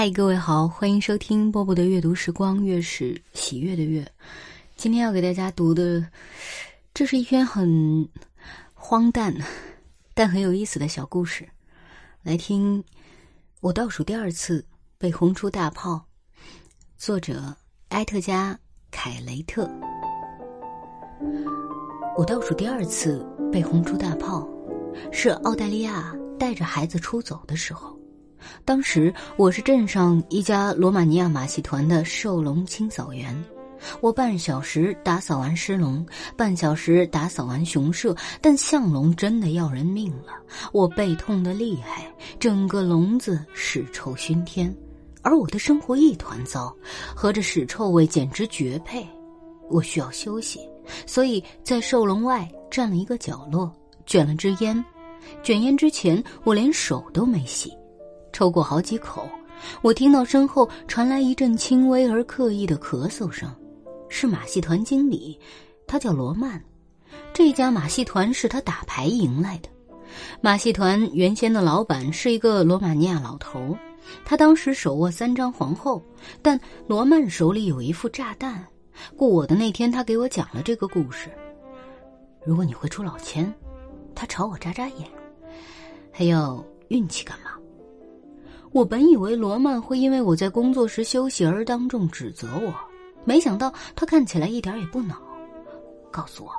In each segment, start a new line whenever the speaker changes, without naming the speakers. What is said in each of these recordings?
嗨，各位好，欢迎收听波波的阅读时光，月是喜悦的月。今天要给大家读的，这是一篇很荒诞但很有意思的小故事。来听，我倒数第二次被轰出大炮。作者埃特加·凯雷特。我倒数第二次被轰出大炮，是澳大利亚带着孩子出走的时候。当时我是镇上一家罗马尼亚马戏团的兽笼清扫员，我半小时打扫完狮笼，半小时打扫完熊舍，但象笼真的要人命了，我背痛的厉害，整个笼子屎臭熏天，而我的生活一团糟，和这屎臭味简直绝配。我需要休息，所以在兽笼外占了一个角落，卷了支烟。卷烟之前，我连手都没洗。抽过好几口，我听到身后传来一阵轻微而刻意的咳嗽声，是马戏团经理，他叫罗曼。这家马戏团是他打牌赢来的。马戏团原先的老板是一个罗马尼亚老头，他当时手握三张皇后，但罗曼手里有一副炸弹。雇我的那天，他给我讲了这个故事。如果你会出老千，他朝我眨眨眼，还要运气干嘛？我本以为罗曼会因为我在工作时休息而当众指责我，没想到他看起来一点也不恼，告诉我，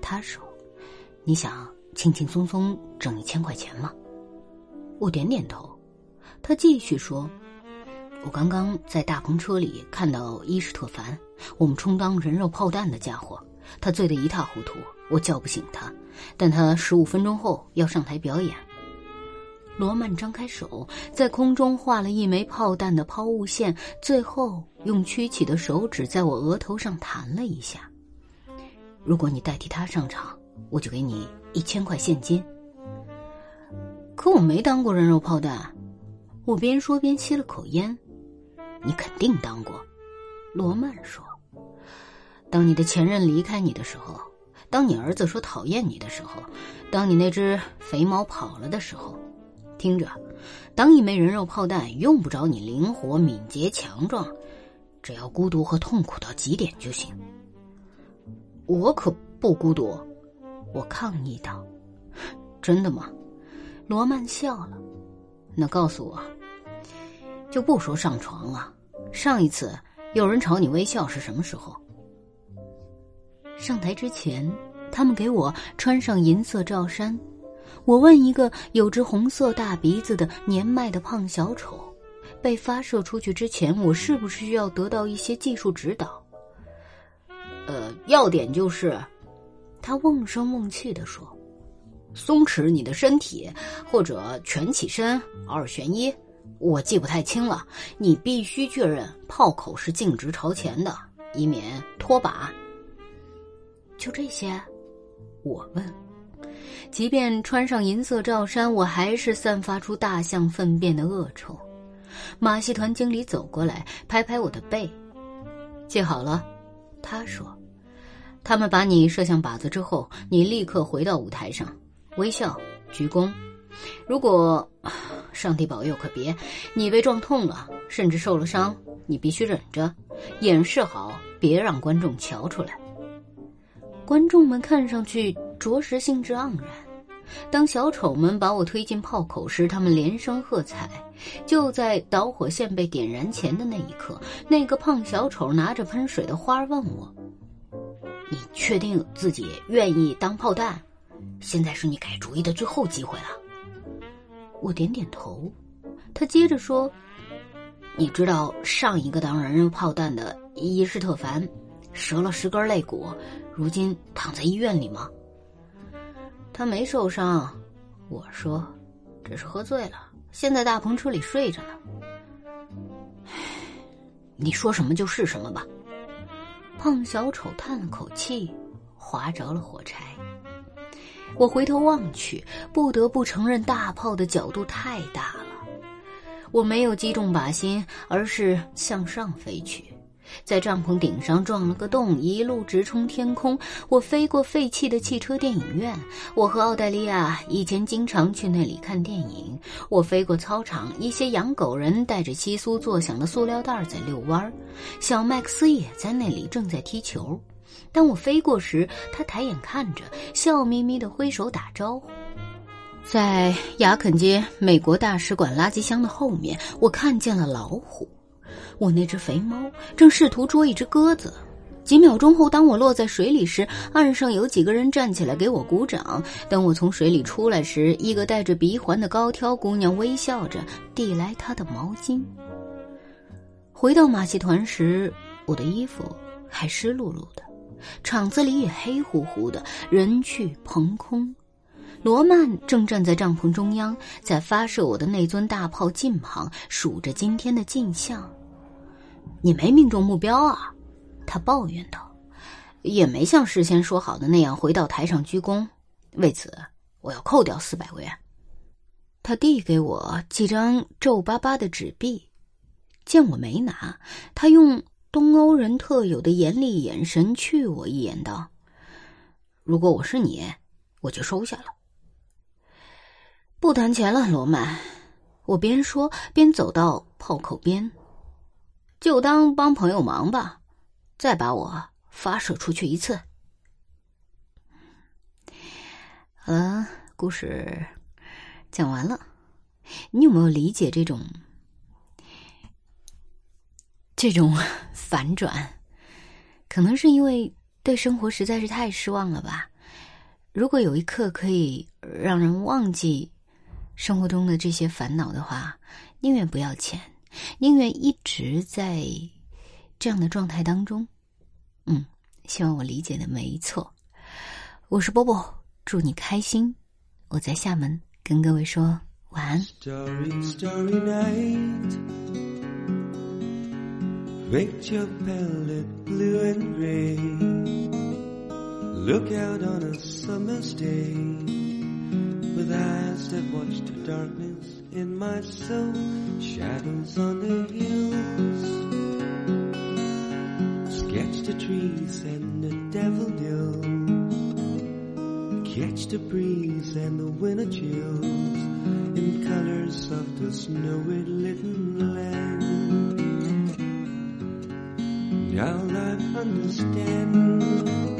他说：“你想轻轻松松挣一千块钱吗？”我点点头。他继续说：“我刚刚在大篷车里看到伊什特凡，我们充当人肉炮弹的家伙，他醉得一塌糊涂，我叫不醒他，但他十五分钟后要上台表演。”罗曼张开手，在空中画了一枚炮弹的抛物线，最后用曲起的手指在我额头上弹了一下。如果你代替他上场，我就给你一千块现金。可我没当过人肉炮弹，我边说边吸了口烟。你肯定当过，罗曼说。当你的前任离开你的时候，当你儿子说讨厌你的时候，当你那只肥猫跑了的时候。听着，当一枚人肉炮弹用不着你灵活、敏捷、强壮，只要孤独和痛苦到极点就行。我可不孤独，我抗议道。真的吗？罗曼笑了。那告诉我，就不说上床了。上一次有人朝你微笑是什么时候？上台之前，他们给我穿上银色罩衫。我问一个有着红色大鼻子的年迈的胖小丑：“被发射出去之前，我是不是需要得到一些技术指导？”呃，要点就是，他瓮声瓮气的说：“松弛你的身体，或者全起身，二选一。我记不太清了。你必须确认炮口是径直朝前的，以免脱靶。”就这些，我问。即便穿上银色罩衫，我还是散发出大象粪便的恶臭。马戏团经理走过来，拍拍我的背，记好了，他说：“他们把你射向靶子之后，你立刻回到舞台上，微笑，鞠躬。如果上帝保佑，可别你被撞痛了，甚至受了伤，你必须忍着，掩饰好，别让观众瞧出来。观众们看上去。”着实兴致盎然。当小丑们把我推进炮口时，他们连声喝彩。就在导火线被点燃前的那一刻，那个胖小丑拿着喷水的花问我：“你确定自己愿意当炮弹？现在是你改主意的最后机会了。”我点点头。他接着说：“你知道上一个当人肉炮弹的伊什特凡折了十根肋骨，如今躺在医院里吗？”他没受伤，我说，只是喝醉了，现在大篷车里睡着呢。你说什么就是什么吧。胖小丑叹了口气，划着了火柴。我回头望去，不得不承认大炮的角度太大了。我没有击中靶心，而是向上飞去。
在帐篷顶上撞了个洞，一路直冲天空。我飞过废弃的汽车电影院，我和澳大利亚以前经常去那里看电影。我飞过操场，一些养狗人带着窸窣作响的塑料袋在遛弯儿，小麦克斯也在那里正在踢球。当我飞过时，他抬眼看着，笑眯眯的挥手打招呼。在雅肯街美国大使馆垃圾箱的后面，我看见了老虎。我那只肥猫正试图捉一只鸽子。几秒钟后，当我落在水里时，岸上有几个人站起来给我鼓掌。等我从水里出来时，一个戴着鼻环的高挑姑娘微笑着递来她的毛巾。回到马戏团时，我的衣服还湿漉漉的，场子里也黑乎乎的，人去棚空。罗曼正站在帐篷中央，在发射我的那尊大炮近旁数着今天的进项。你没命中目标啊！他抱怨道，也没像事先说好的那样回到台上鞠躬。为此，我要扣掉四百元。他递给我几张皱巴巴的纸币，见我没拿，他用东欧人特有的严厉眼神觑我一眼，道：“如果我是你，我就收下了。”不谈钱了，罗曼。我边说边走到炮口边。就当帮朋友忙吧，再把我发射出去一次。好了，故事讲完了。你有没有理解这种这种 反转？可能是因为对生活实在是太失望了吧。如果有一刻可以让人忘记生活中的这些烦恼的话，宁愿不要钱。宁愿一直在这样的状态当中，嗯，希望我理解的没错。我是波波，祝你开心。我在厦门跟各位说晚安。In my soul, shadows on the hills. Sketch the trees and the devil daffodils. Catch the breeze and the winter chills in colors of the snowy little land. Now I understand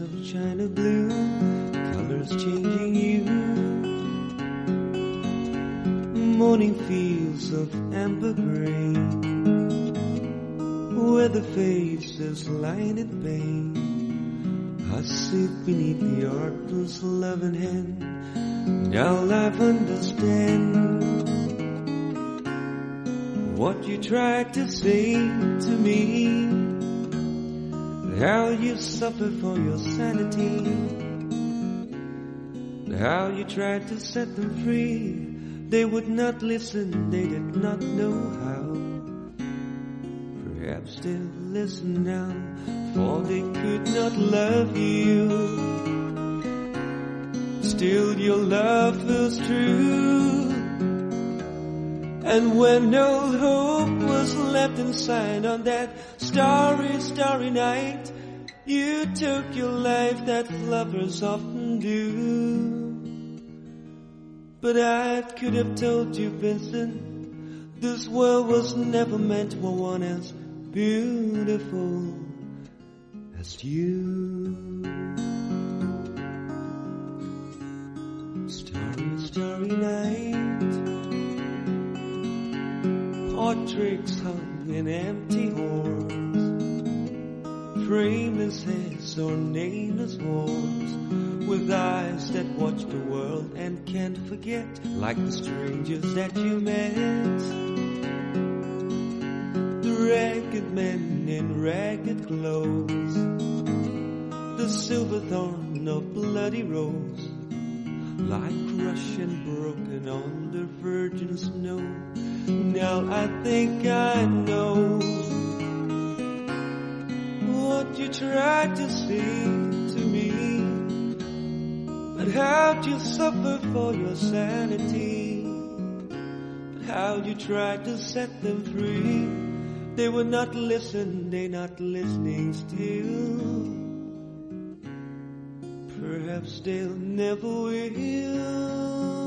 of china blue, colors changing hue. Morning fields of amber gray, where the faces line at pain. I sit beneath the artless loving hand. Now life understand what you tried to say to me how you suffer for your sanity, how you tried to set them free. They would not listen, they did not know how. Perhaps they'll listen now, for they could not love you. Still, your love was true. And when no hope was left inside on that starry, starry night, you took your life that lovers often do. But I could have told you, Vincent, this world was never meant for one as beautiful as you. Starry, starry night portraits hung in empty halls, frameless heads or nameless walls with eyes that watch the world and can't forget like the strangers that you met. The ragged men in ragged clothes the silver thorn of bloody rose like crushed and broken on the virgin snow now I think I know what you tried to say to me. But how'd you suffer for your sanity? But how'd you try to set them free? They would not listen, they not listening still. Perhaps they'll never will.